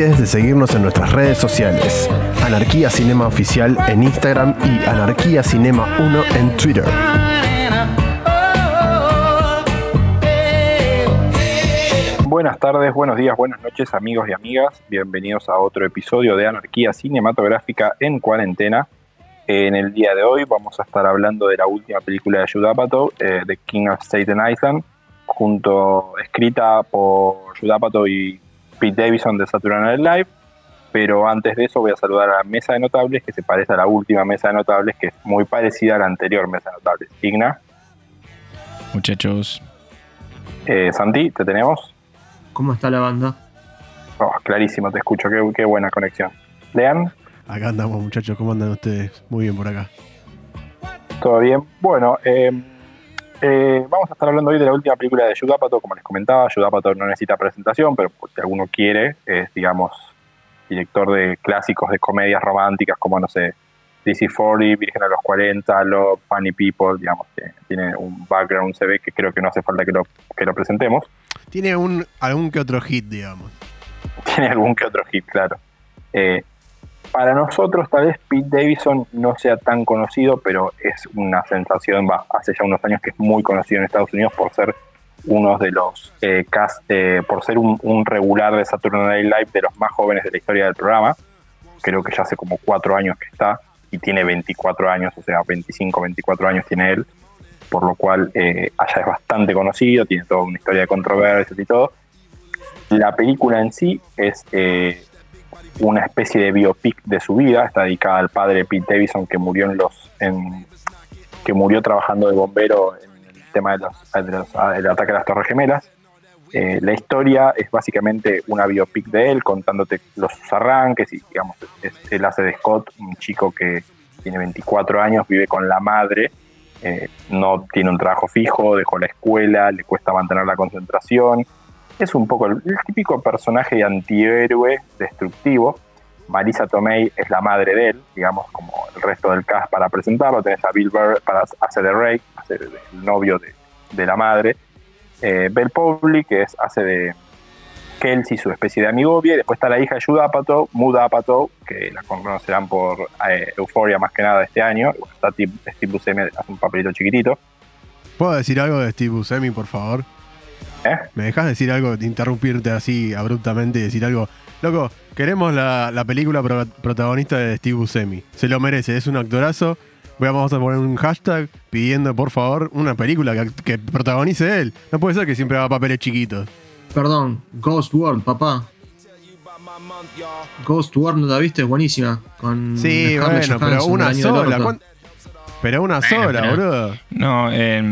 De seguirnos en nuestras redes sociales. Anarquía Cinema Oficial en Instagram y Anarquía Cinema 1 en Twitter. Buenas tardes, buenos días, buenas noches amigos y amigas. Bienvenidos a otro episodio de Anarquía Cinematográfica en cuarentena. En el día de hoy vamos a estar hablando de la última película de Judd Apatow, eh, The King of Staten Island, junto, escrita por Judd Apatow y Pete Davidson de Saturday Night Live. Pero antes de eso voy a saludar a la mesa de notables, que se parece a la última mesa de notables, que es muy parecida a la anterior mesa de notables. Igna. Muchachos. Eh, Santi, ¿te tenemos? ¿Cómo está la banda? Oh, clarísimo, te escucho, qué, qué buena conexión. Lean. Acá andamos, muchachos. ¿Cómo andan ustedes? Muy bien por acá. Todo bien. Bueno, eh, eh, vamos a estar hablando hoy de la última película de Yudapato. Como les comentaba, Yudapato no necesita presentación, pero si alguno quiere, es, digamos, director de clásicos de comedias románticas como, no sé, DC-40, Virgen a los 40, Love, Funny People, digamos, que tiene un background, un CV que creo que no hace falta que lo, que lo presentemos. Tiene un, algún que otro hit, digamos. Tiene algún que otro hit, claro. Eh, para nosotros tal vez Pete Davidson no sea tan conocido, pero es una sensación, va, hace ya unos años que es muy conocido en Estados Unidos por ser uno de los eh, cast, eh, por ser un, regular de Saturday Night Live de los más jóvenes de la historia del programa. Creo que ya hace como cuatro años que está y tiene 24 años, o sea, 25, 24 años tiene él, por lo cual eh, allá es bastante conocido, tiene toda una historia de controversias y todo. La película en sí es eh, una especie de biopic de su vida, está dedicada al padre Pete Davidson que murió en los en, que murió trabajando de bombero en el tema de los, de los el ataque a las Torres Gemelas. Eh, la historia es básicamente una biopic de él contándote los arranques y digamos es, él hace de Scott un chico que tiene 24 años, vive con la madre, eh, no tiene un trabajo fijo, dejó la escuela, le cuesta mantener la concentración. Es un poco el, típico personaje antihéroe destructivo. Marisa Tomei es la madre de él, digamos, como el resto del cast para presentarlo. Tenés a Bill Burr para hacer de Ray, hacer el novio de, de la madre. Eh, Bell Powley, que es, hace de Kelsey, su especie de amigovia. Y después está la hija de Judah Apatow, Muda Apatow, que la conocerán por eh, Euphoria más que nada este año. Está Steve Buscemi, hace un papelito chiquitito. ¿Puedo decir algo de Steve Buscemi, por favor? ¿Eh? ¿Me dejas decir algo, de interrumpirte así abruptamente y decir algo? Loco, queremos la, la película pro protagonista de Steve Buscemi. Se lo merece, es un actorazo. Vamos a poner un hashtag pidiendo, por favor, una película que, que, protagonice él. No puede ser que siempre haga papeles chiquitos. Perdón, Ghost World, papá. Ghost World, ¿no la viste? Es buenísima. Con sí, bueno, pero una sola. Pero una bueno, sola, pero, boludo. No, eh,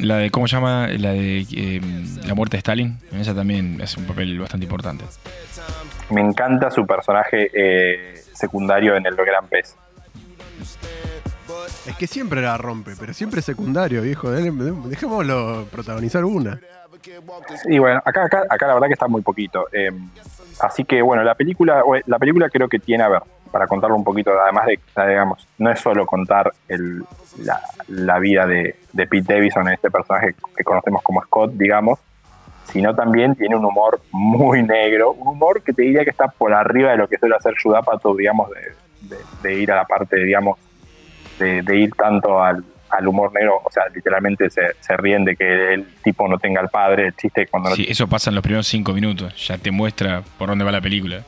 la de, ¿cómo se llama? La de eh, La muerte de Stalin. Esa también es un papel bastante importante. Me encanta su personaje eh, secundario en el Gran Pez. Es que siempre la rompe, pero siempre secundario, viejo. Dejémoslo protagonizar una. Y bueno, acá, acá, acá la verdad que está muy poquito. Eh, así que bueno, la película, la película creo que tiene, a ver, para contarlo un poquito, además de, digamos, no es solo contar el, la, la, vida de, de, Pete Davidson, este personaje que conocemos como Scott, digamos, sino también tiene un humor muy negro, un humor que te diría que está por arriba de lo que suele hacer Judapato, digamos, de, de, de ir a la parte, digamos, de, ir tanto al, al, humor negro, o sea, literalmente se, se, ríen de que el tipo no tenga al padre, el chiste cuando Sí, no... eso pasa en los primeros cinco minutos, ya te muestra por dónde va la película.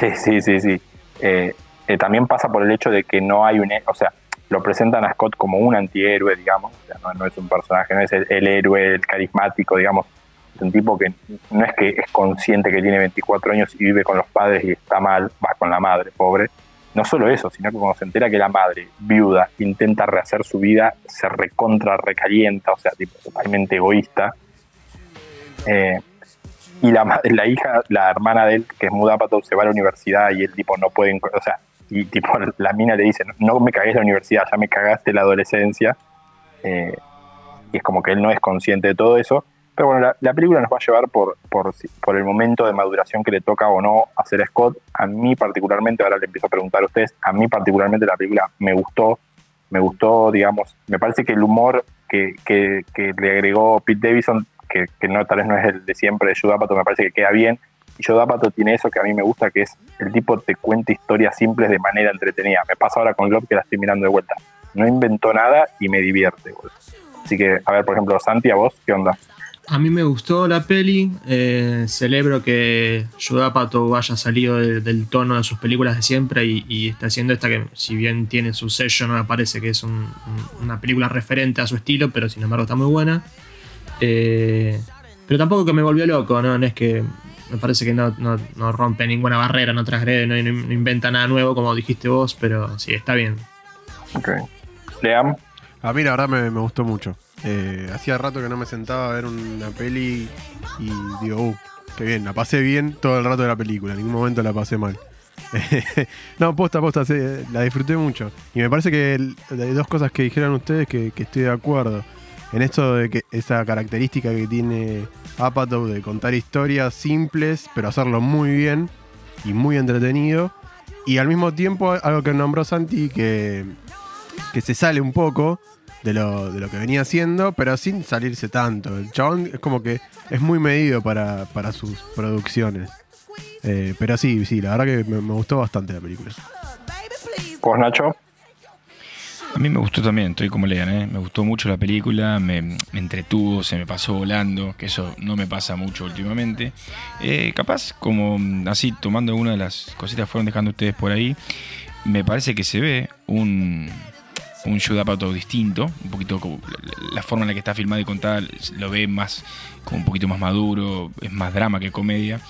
Sí, sí, sí, sí. Eh, eh, también pasa por el hecho de que no hay un... O sea, lo presentan a Scott como un antihéroe, digamos, o sea, no, es un personaje, no es el, el, héroe, el carismático, digamos, es un tipo que no es que es consciente que tiene 24 años y vive con los padres y está mal, va con la madre, pobre, no solo eso, sino que cuando se entera que la madre, viuda, intenta rehacer su vida, se recontra recalienta, o sea, tipo, totalmente egoísta. Eh, y la, la hija, la hermana de él, que es Mudapato, se va a la universidad y él tipo no puede, o sea, y tipo la mina le dice, no me cagues la universidad, ya me cagaste la adolescencia. Eh, y es como que él no es consciente de todo eso. Pero bueno, la, la, película nos va a llevar por, por, por, el momento de maduración que le toca o no hacer a Scott. A mí particularmente, ahora le empiezo a preguntar a ustedes, a mí particularmente la película me gustó, me gustó, digamos, me parece que el humor que, que, que le agregó Pete Davidson, que, no tal vez no es el de siempre de Judapato, me parece que queda bien. Y Joe D'Apato tiene eso que a mí me gusta, que es el tipo te cuenta historias simples de manera entretenida. Me pasa ahora con Glob que la estoy mirando de vuelta. No inventó nada y me divierte. boludo. Así que, a ver, por ejemplo, Santi, a vos, ¿qué onda? A mí me gustó la peli. eh, celebro que Pato haya salido de- del tono de sus películas de siempre y, está haciendo esta que, si bien tiene su sello, no me parece que es un- un- una película referente a su estilo, pero sin embargo está muy buena. Eh, pero tampoco que me volvió loco, ¿no? No es que me parece que no, no- no rompe ninguna barrera, no transgrede, no, no inventa nada nuevo, como dijiste vos, pero sí, está bien. Ok. Leam, A mí la verdad me, me gustó mucho. Eh, hacía rato que no me sentaba a ver una peli y digo, uh, qué bien, la pasé bien todo el rato de la película, en ningún momento la pasé mal. no, posta, posta, sí, la disfruté mucho. Y me parece que el- hay dos cosas que dijeron ustedes que, que estoy de acuerdo. En esto de que esa característica que tiene Apatow de contar historias simples, pero hacerlo muy bien y muy entretenido. Y al mismo tiempo, algo que nombró Santi, que, que se sale un poco de lo, de lo que venía haciendo, pero sin salirse tanto. El chabón es como que es muy medido para, para sus producciones. Eh, pero sí, sí, la verdad que me, me gustó bastante la película. vos Nacho. A mí me gustó también, estoy como lean, ¿eh? me gustó mucho la película, me, entretuvo, se me pasó volando, que eso no me pasa mucho últimamente. Eh, capaz, como mm, así, tomando una de las cositas que fueron dejando ustedes por ahí, me parece que se ve un, un Yudapato distinto, un poquito como la, forma en la que está filmado y contada, lo ve más, como un poquito más maduro, es más drama que comedia.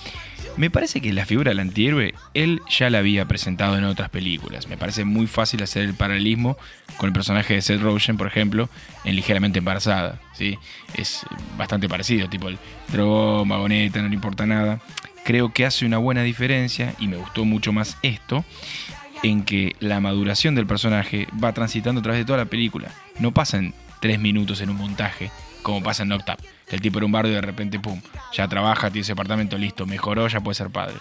Me parece que la figura del antihéroe él ya la había presentado en otras películas. Me parece muy fácil hacer el paralelismo con el personaje de Seth Rogen, por ejemplo, en Ligeramente Embarazada. ¿sí? Es bastante parecido, tipo el drogón, vagoneta, no le importa nada. Creo que hace una buena diferencia y me gustó mucho más esto en que la maduración del personaje va transitando a través de toda la película. No pasa en tres minutos en un montaje como pasa en Knocked Up. Que el tipo era un bardo y de repente, pum, ya trabaja, tiene ese apartamento listo, mejoró, ya puede ser padre.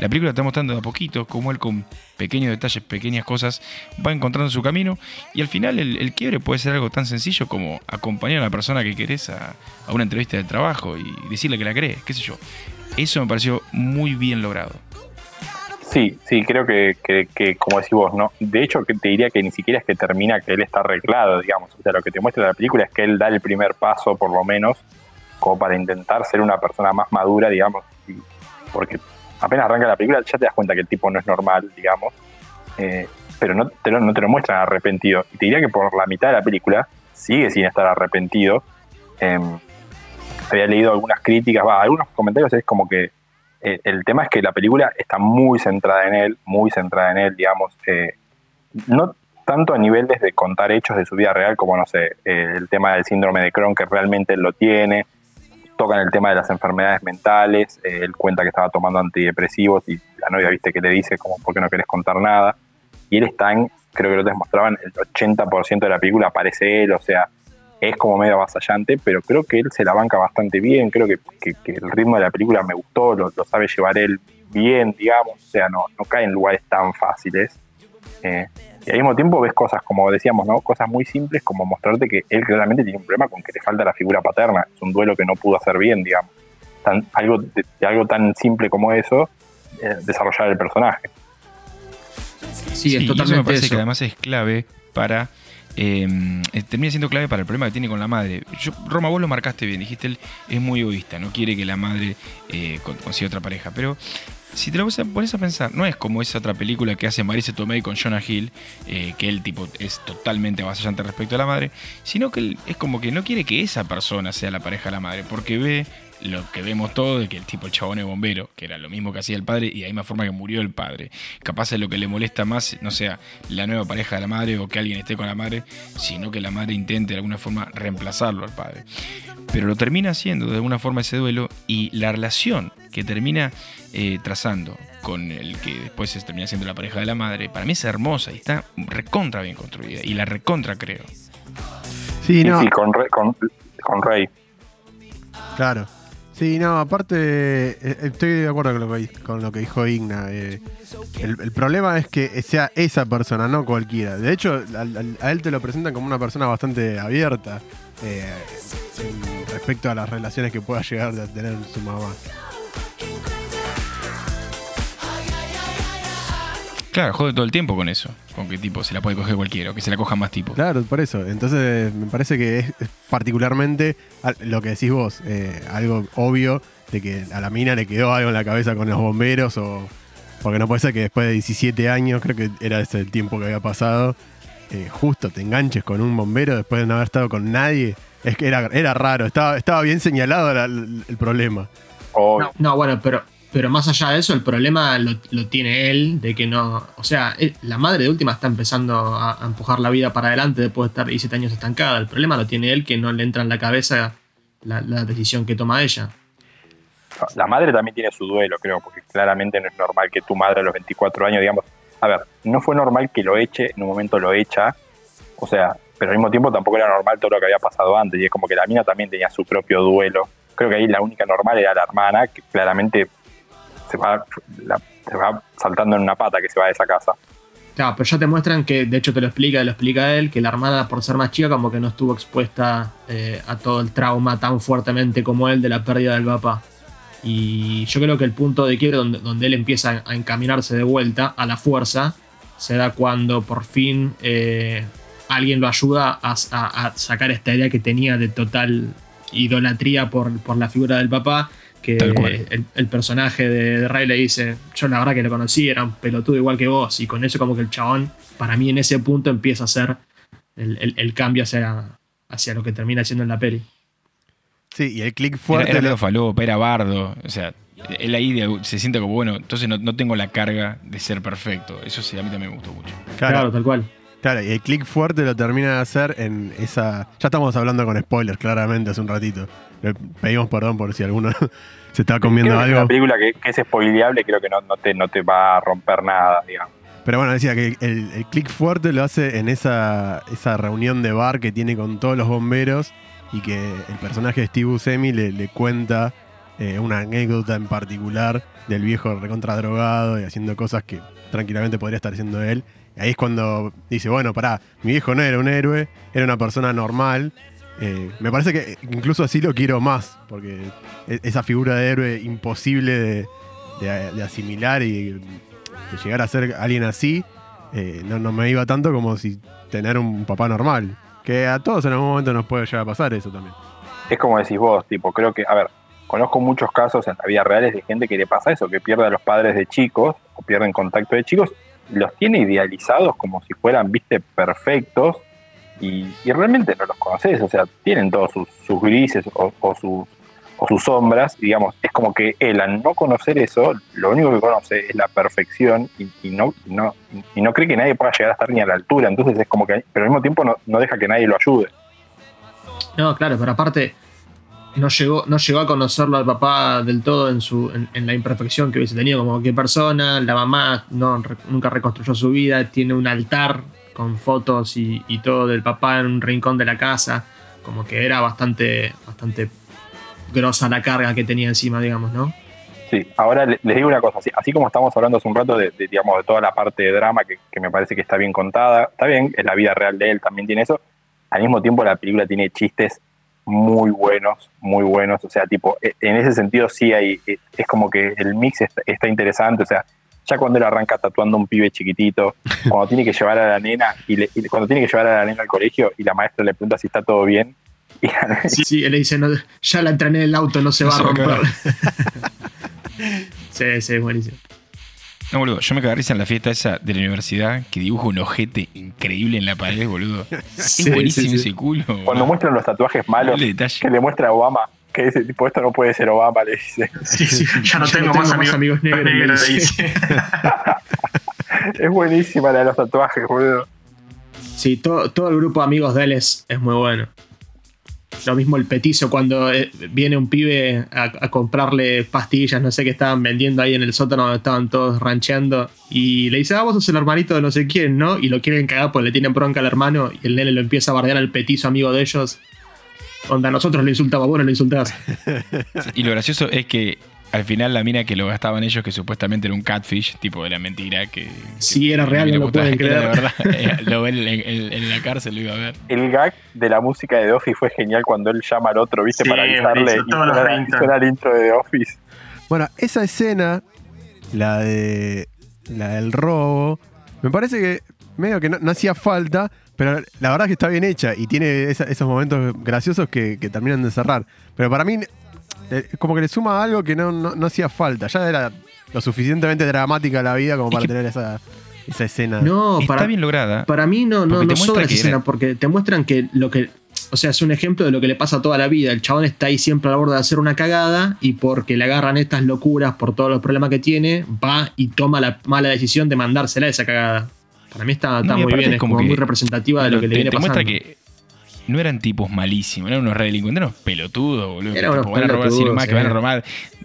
La película está mostrando de a poquito cómo él con pequeños detalles, pequeñas cosas, va encontrando su camino y al final el, el quiebre puede ser algo tan sencillo como acompañar a la persona que querés a, a una entrevista de trabajo y decirle que la crees, qué sé yo. Eso me pareció muy bien logrado. Sí, sí, creo que, que, que, como decís vos, ¿no? De hecho, te diría que ni siquiera es que termina que él está arreglado, digamos. O sea, lo que te muestra la película es que él da el primer paso, por lo menos, como para intentar ser una persona más madura, digamos. y- porque apenas arranca la película ya te das cuenta que el tipo no es normal, digamos. eh, pero no te, lo, no te lo muestran arrepentido. Y te diría que por la mitad de la película sigue sin estar arrepentido. Em, había leído algunas críticas, va, algunos comentarios es como que eh, el tema es que la película está muy centrada en él, muy centrada en él, digamos, eh, no tanto a niveles de contar hechos de su vida real, como, no sé, eh, el tema del síndrome de Crohn, que realmente él lo tiene, tocan el tema de las enfermedades mentales, eh, él cuenta que estaba tomando antidepresivos y la novia, viste, que le dice como, ¿por qué no querés contar nada? Y él está en, creo que lo demostraban, el 80% de la película aparece él, o sea, es como medio avasallante, pero creo que él se la banca bastante bien, creo que, que- que el ritmo de la película me gustó, lo, lo sabe llevar él bien, digamos, o sea, no, no cae en lugares tan fáciles. Eh, y al mismo tiempo ves cosas, como decíamos, ¿no? Cosas muy simples como mostrarte que él claramente tiene un problema con que le falta la figura paterna, es un duelo que no pudo hacer bien, digamos. Tan- algo, de, de algo tan simple como eso, eh, desarrollar el personaje. Sí, es eso me totalmente parece eso. que además es clave para. Eh, eh, termina siendo clave para el problema que tiene con la madre. Yo, Roma, vos lo marcaste bien, dijiste él es muy egoísta, no quiere que la madre eh, con- consiga otra pareja. Pero si te lo pones a pensar, no es como esa otra película que hace Marisa Tomei con Jonah Hill, eh, que él tipo es totalmente avasallante respecto a la madre, sino que él es como que no quiere que esa persona sea la pareja de la madre, porque ve lo que vemos todo de que el tipo el chabón es bombero, que era lo mismo que hacía el padre y de la misma forma que murió el padre. Capaz es lo que le molesta más, no sea la nueva pareja de la madre o que alguien esté con la madre, sino que la madre intente de alguna forma reemplazarlo al padre. Pero lo termina haciendo de alguna forma ese duelo y la relación que termina eh, trazando con el que después se termina siendo la pareja de la madre, para mí es hermosa y está recontra bien construida y la recontra creo. Sí, no, sí, con, Rey- con, con Rey. claro. Sí, no, aparte, eh, estoy de acuerdo con lo que, con lo que dijo Igna. eh, el, problema es que sea esa persona, no cualquiera. De hecho, a, él te lo presentan como una persona bastante abierta eh, respecto a las relaciones que pueda llegar a tener su mamá. Claro, jode todo el tiempo con eso. Con que tipo se la puede coger cualquiera, o que se la cojan más tipos. Claro, por eso. Entonces me parece que es particularmente lo que decís vos, eh, algo obvio de que a la mina le quedó algo en la cabeza con los bomberos o... Porque no puede ser que después de 17 años, creo que era ese el tiempo que había pasado, eh, justo te enganches con un bombero después de no haber estado con nadie. Es que era, era raro, estaba, estaba bien señalado la- el problema. No, bueno, pero, pero más allá de eso, el problema lo, tiene él, de que no. O sea, la madre de última está empezando a, a empujar la vida para adelante después de estar 17 años estancada. El problema lo tiene él, que no le entra en la cabeza la, la decisión que toma ella. la madre también tiene su duelo, creo, porque claramente no es normal que tu madre a los 24 años, digamos, a ver, no fue normal que lo eche, en un momento lo echa, o sea, pero al mismo tiempo tampoco era normal todo lo que había pasado antes, y es como que la mina también tenía su propio duelo. Creo que ahí la única normal era la hermana, que claramente se va, saltando en una pata que se va de esa casa. Claro, pero ya te muestran que, de hecho te lo explica, lo explica él, que la hermana, por ser más chica, como que no estuvo expuesta eh, a todo el trauma tan fuertemente como él de la pérdida del papá. Y yo creo que el punto de quiebre donde, donde él empieza a encaminarse de vuelta a la fuerza se da cuando por fin eh, alguien lo ayuda a, a- a sacar esta idea que tenía de total idolatría por, por la figura del papá. Que Tal cual. el, el personaje de, de Ray le dice: Yo la verdad que lo conocí, era un pelotudo igual que vos. Y con eso, como que el chabón, para mí en ese punto empieza a hacer el, el- el cambio hacia, hacia lo que termina siendo en la peli. Sí, y el click Era, fuerte... era lo- medio falopa, era bardo. O sea, él ahí de- se siente como, bueno, entonces no, no tengo la carga de ser perfecto. Eso sí, a mí también me gustó mucho. Claro, claro, tal cual. Claro, y el click fuerte lo termina de hacer en esa. Ya estamos hablando con spoilers, claramente, hace un ratito. Le pedimos perdón por si alguno se estaba comiendo Creo que es algo. una película que, que es spoileable, creo que no, no, te, no te va a romper nada, digamos. Pero bueno, decía que el, el click fuerte lo hace en esa, esa reunión de bar que tiene con todos los bomberos y que el personaje de Steve Buscemi le, le cuenta eh, una anécdota en particular del viejo recontra drogado y haciendo cosas que tranquilamente podría estar haciendo él. Y ahí es cuando dice, bueno, pará, mi viejo no era un héroe, era una persona normal. Eh, me parece que incluso así lo quiero más, porque e- esa figura de héroe imposible de, asimilar y de llegar a ser alguien así, eh, no, no me iba tanto como si tener un papá normal. Que a todos en algún momento nos puede llegar a pasar eso también. es como decís vos, tipo, creo que, a ver, conozco muchos casos en la vida real de gente que le pasa eso, que pierde a los padres de chicos o pierden contacto de chicos, los tiene idealizados como si fueran, viste, perfectos, y, y realmente no los conoces, o sea, tienen todos sus, sus grises o, sus, o sus sombras, digamos, es como que él al no conocer eso, lo único que conoce es la perfección y, no, no, y no cree que nadie pueda llegar a estar ni a la altura, entonces es como que, pero al mismo tiempo no, no deja que nadie lo ayude. No, claro, pero aparte no llegó, no llegó a conocerlo al papá del todo en, su, en, la imperfección que hubiese tenido como cualquier persona. La mamá no, nunca reconstruyó su vida, tiene un altar con fotos y, todo del papá en un rincón de la casa. Como que era bastante, bastante grosa la carga que tenía encima, digamos, ¿no? Sí, ahora le- les digo una cosa, así, así como estamos hablando hace un rato de, digamos, de toda la parte de drama que, que me parece que está bien contada, está bien, es la vida real de él, también tiene eso, al mismo tiempo la película tiene chistes muy buenos, muy buenos, o sea, tipo, e- en ese sentido sí hay, e- es como que el mix está interesante, o sea, ya cuando él arranca tatuando a un pibe chiquitito, cuando tiene que llevar a la nena, y, le- y cuando tiene que llevar a la nena al colegio y la maestra le pregunta si está todo bien, y la Sí, sí, él le dice, no, ya la entrené en el auto, no se No va a se va a romper. sí, sí, es buenísimo. No, boludo, yo me cagué en la fiesta esa de la universidad que dibuja un ojete increíble en la pared, boludo. Sí, es buenísimo sí, sí. ese culo. cuando muestran los tatuajes malos, que le muestra a Obama, que dice, tipo, esto no puede ser Obama, le dice. Sí, sí, ya no Ya tengo, más, amigos, negros, le negros, dice. dice. Es buenísima la de los tatuajes, boludo. Sí, todo, todo el grupo de amigos de él es, es muy bueno. Lo mismo el petizo cuando eh, viene un pibe a, a comprarle pastillas, no sé qué estaban vendiendo ahí en el sótano donde estaban todos rancheando. Y le dice, ah, vos sos el hermanito de no sé quién, ¿no? Y lo quieren cagar porque le tienen bronca al hermano. Y el nene lo empieza a bardear al petizo amigo de ellos. Onda, nosotros le insultamos, vos no le insultás. Y lo gracioso es que al final la mina que lo gastaban ellos, que supuestamente era un catfish, tipo de la mentira, que. Sí, que- era real, no lo pueden creer. verdad. Eh, lo ven en, en- en la cárcel, lo iba a ver. El gag de la música de The Office fue genial cuando él llama al otro, ¿viste? Sí, para avisarle y todos los suena, y ringtones. suena el intro de The Office. Bueno, esa escena, la de la del robo. Me parece que medio que no, no hacía falta, pero la verdad es que está bien hecha y tiene esa- esos momentos graciosos que, que terminan de cerrar. Pero para mí, eh, como que le suma algo que no, no, no hacía falta. Ya era lo suficientemente dramática la vida como Es para que- tener esa, esa escena. No, Está para, bien lograda. para mí no, no, no sobra muestra esa que escena, porque te muestran que lo que. O sea, es un ejemplo de lo que le pasa toda la vida. El chabón está ahí siempre a la borde de hacer una cagada y porque le agarran estas locuras por todos los problemas que tiene, va y toma la mala decisión de mandársela a esa cagada. Para mí está, está No, y muy bien, es como que muy representativa de lo que le te, viene te pasando. muestra que no eran tipos malísimos, eran unos re delincuentes, eran unos pelotudos, boludo. que Eran unos tipo, van a robar así pelotudos, que van a robar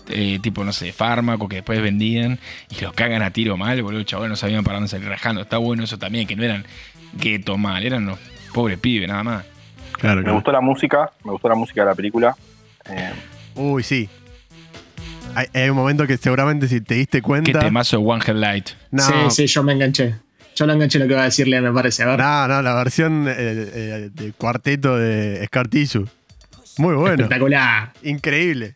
eh, tipo, no sé, fármaco que después vendían y los cagan a tiro mal, boludo, chaval, no sabían para dónde salir rajando. Está bueno eso también, que no eran gueto mal, eran unos pobres pibes, nada más. Claro, Me claro. gustó la música, me gustó la música de la película. Eh, Uy, sí. Hay, hay un momento que seguramente si te diste Qué cuenta. temazo de One Headlight. No, Sí, sí, yo me enganché. Yo lo enganché lo que va a decirle, me parece. A ver. no, no, la versión eh, eh, del cuarteto de Scar Tissue. Muy bueno. Espectacular. Increíble.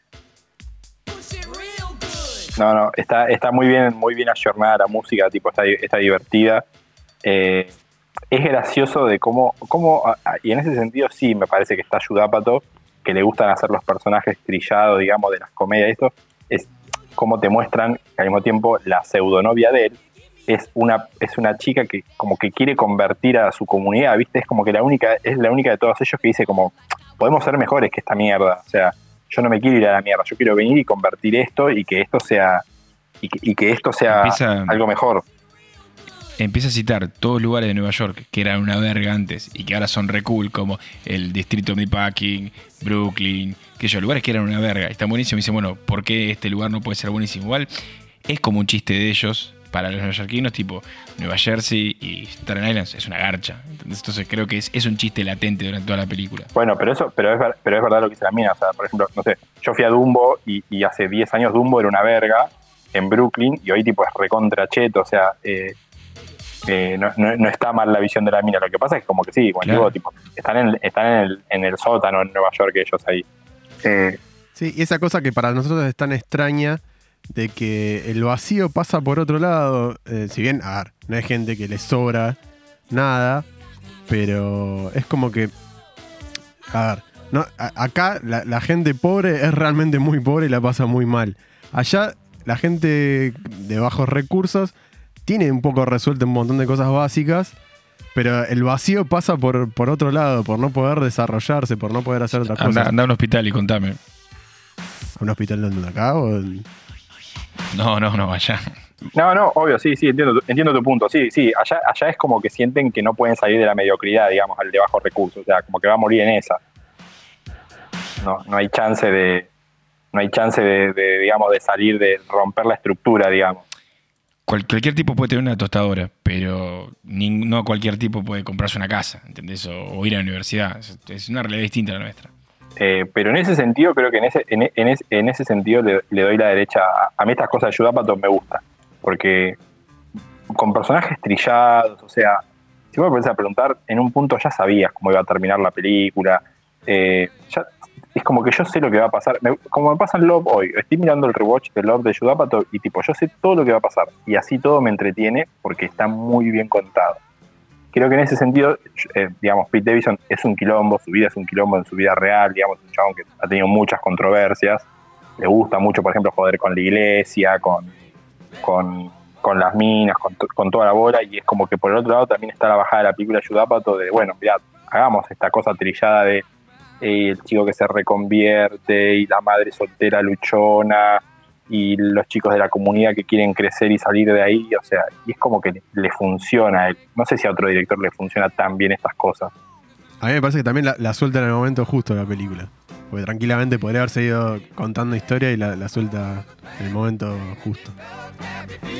No, no, está, está muy bien, muy bien ayornada la música, tipo, está, está divertida. Eh, es gracioso de cómo, cómo, y en ese sentido sí me parece que está Yudapato, que le gustan hacer los personajes trillados, digamos, de las comedias, esto, es cómo te muestran al mismo tiempo la pseudonovia de él es una, es una chica que como que quiere convertir a su comunidad, ¿viste? Es como que la única, es la única de todos ellos que dice como, podemos ser mejores que esta mierda, o sea, yo no me quiero ir a la mierda, yo quiero venir y convertir esto y que esto sea y que, y que esto sea Empieza- algo mejor. Empieza a citar todos lugares de Nueva York que eran una verga antes y que ahora son re cool, como el distrito Meatpacking, Brooklyn, que ellos lugares que eran una verga. Está buenísimo. Y dice, bueno, ¿por qué este lugar no puede ser buenísimo? Igual es como un chiste de ellos para los neoyorquinos, tipo Nueva Jersey y Staten Island es una garcha. Entonces creo que es, es un chiste latente durante toda la película. Bueno, pero eso, pero es, pero es verdad lo que dice la mina. O sea, por ejemplo, no sé, yo fui a Dumbo y, y hace 10 años Dumbo era una verga en Brooklyn y hoy tipo es recontra cheto, o sea, eh, eh, no, no- no está mal la visión de la mina. Lo que pasa es que como que sí, como Claro. digo, tipo, están, en, están en, el, en el sótano en Nueva York ellos ahí. Eh, Sí, y esa cosa que para nosotros es tan extraña de que el vacío pasa por otro lado. eh, si bien, a ver, no hay gente que le sobra nada, pero es como que. A ver, no, a- acá la, la gente pobre es realmente muy pobre y la pasa muy mal. Allá la gente de bajos recursos tiene un poco resuelto un montón de cosas básicas. Pero el vacío pasa por, por otro lado, por no poder desarrollarse, por no poder hacer otra cosa. Anda, anda a un hospital y contame. ¿A un hospital donde acá o No, no, no, allá. no, no, obvio, sí, sí, entiendo, tu- entiendo tu punto. Sí, sí, allá, allá es como que sienten que no pueden salir de la mediocridad, digamos, al de bajos recursos. O sea, como que va a morir en esa. No, no hay chance de. No hay chance de, de, digamos, de salir, de romper la estructura, digamos. Cual- cualquier tipo puede tener una tostadora, pero no cualquier tipo puede comprarse una casa, ¿entendés? O, o ir a la universidad. Es, es una realidad distinta a la nuestra. Eh, pero en ese sentido, creo que en ese, en, en ese, en ese sentido le, doy la derecha. A, a mí estas cosas de Yudapato me gustan. Porque con personajes trillados, o sea, si vos me a preguntar, en un punto ya sabías cómo iba a terminar la película. eh, es como que yo sé lo que va a pasar. Como me pasa en Love hoy, estoy mirando el rewatch de Love de Yudapato y tipo, yo sé todo lo que va a pasar. Y así todo me entretiene porque está muy bien contado. Creo que en ese sentido, eh, digamos, Pete Davidson es un quilombo, su vida es un quilombo en su vida real, digamos, un chabón que ha tenido muchas controversias. Le gusta mucho, por ejemplo, joder con la iglesia, con, con, con las minas, con, con toda la bola. Y es como que por el otro lado también está la bajada de la película Yudapato de, bueno, mirá, hagamos esta cosa trillada de eh, el chico que se reconvierte y la madre soltera luchona y los chicos de la comunidad que quieren crecer y salir de ahí, o sea, y es como que le, le funciona. a él. No sé si a otro director le funciona tan bien estas cosas. A mí me parece que también la, la suelta en el momento justo la película. Porque tranquilamente podría haber seguido contando historia y la, la suelta en el momento justo.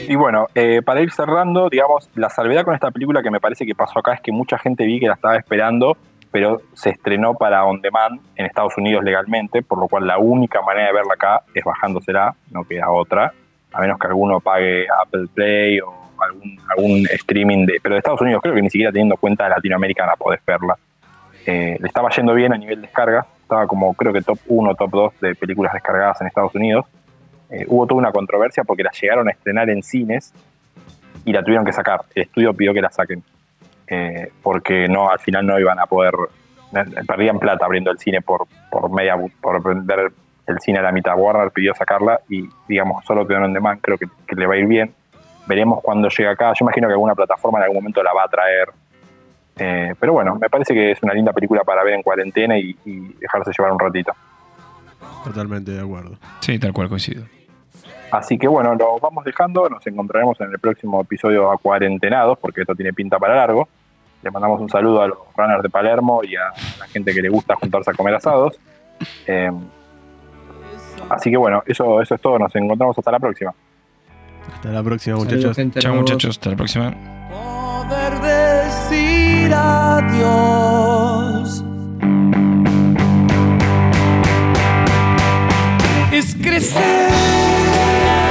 Y bueno, eh, para ir cerrando, digamos, la salvedad con esta película que me parece que pasó acá es que mucha gente vi que la estaba esperando, pero se estrenó para on demand en Estados Unidos legalmente, por lo cual la única manera de verla acá es bajándosela, no queda otra, a menos que alguno pague Apple Play o algún, streaming de. Pero de Estados Unidos creo que ni siquiera teniendo cuenta de Latinoamérica podés verla. Eh, le estaba yendo bien a nivel descarga, estaba como creo que top 1, top 2 de películas descargadas en Estados Unidos. Eh, hubo toda una controversia porque la llegaron a estrenar en cines y la tuvieron que sacar. El estudio pidió que la saquen. Eh, porque no al final no iban a poder. eh, Perdían plata abriendo el cine por, por media por vender el cine a la mitad. Warner pidió sacarla y, digamos, solo quedó en demand. Creo que, que le va a ir bien. Veremos cuando llega acá. Yo imagino que alguna plataforma en algún momento la va a traer. Eh, pero bueno, me parece que es una linda película para ver en cuarentena y, y dejarse llevar un ratito. Totalmente de acuerdo. Sí, tal cual coincido. Así que bueno, lo vamos dejando. Nos encontraremos en el próximo episodio a cuarentenados, porque esto tiene pinta para largo. Le mandamos un saludo a los runners de Palermo y a la gente que le gusta juntarse a comer asados. Eh, así que bueno, eso, eso es todo. Nos encontramos hasta la próxima. Hasta la próxima, muchachos. Chao muchachos, hasta la próxima. poder decir adiós. crescer.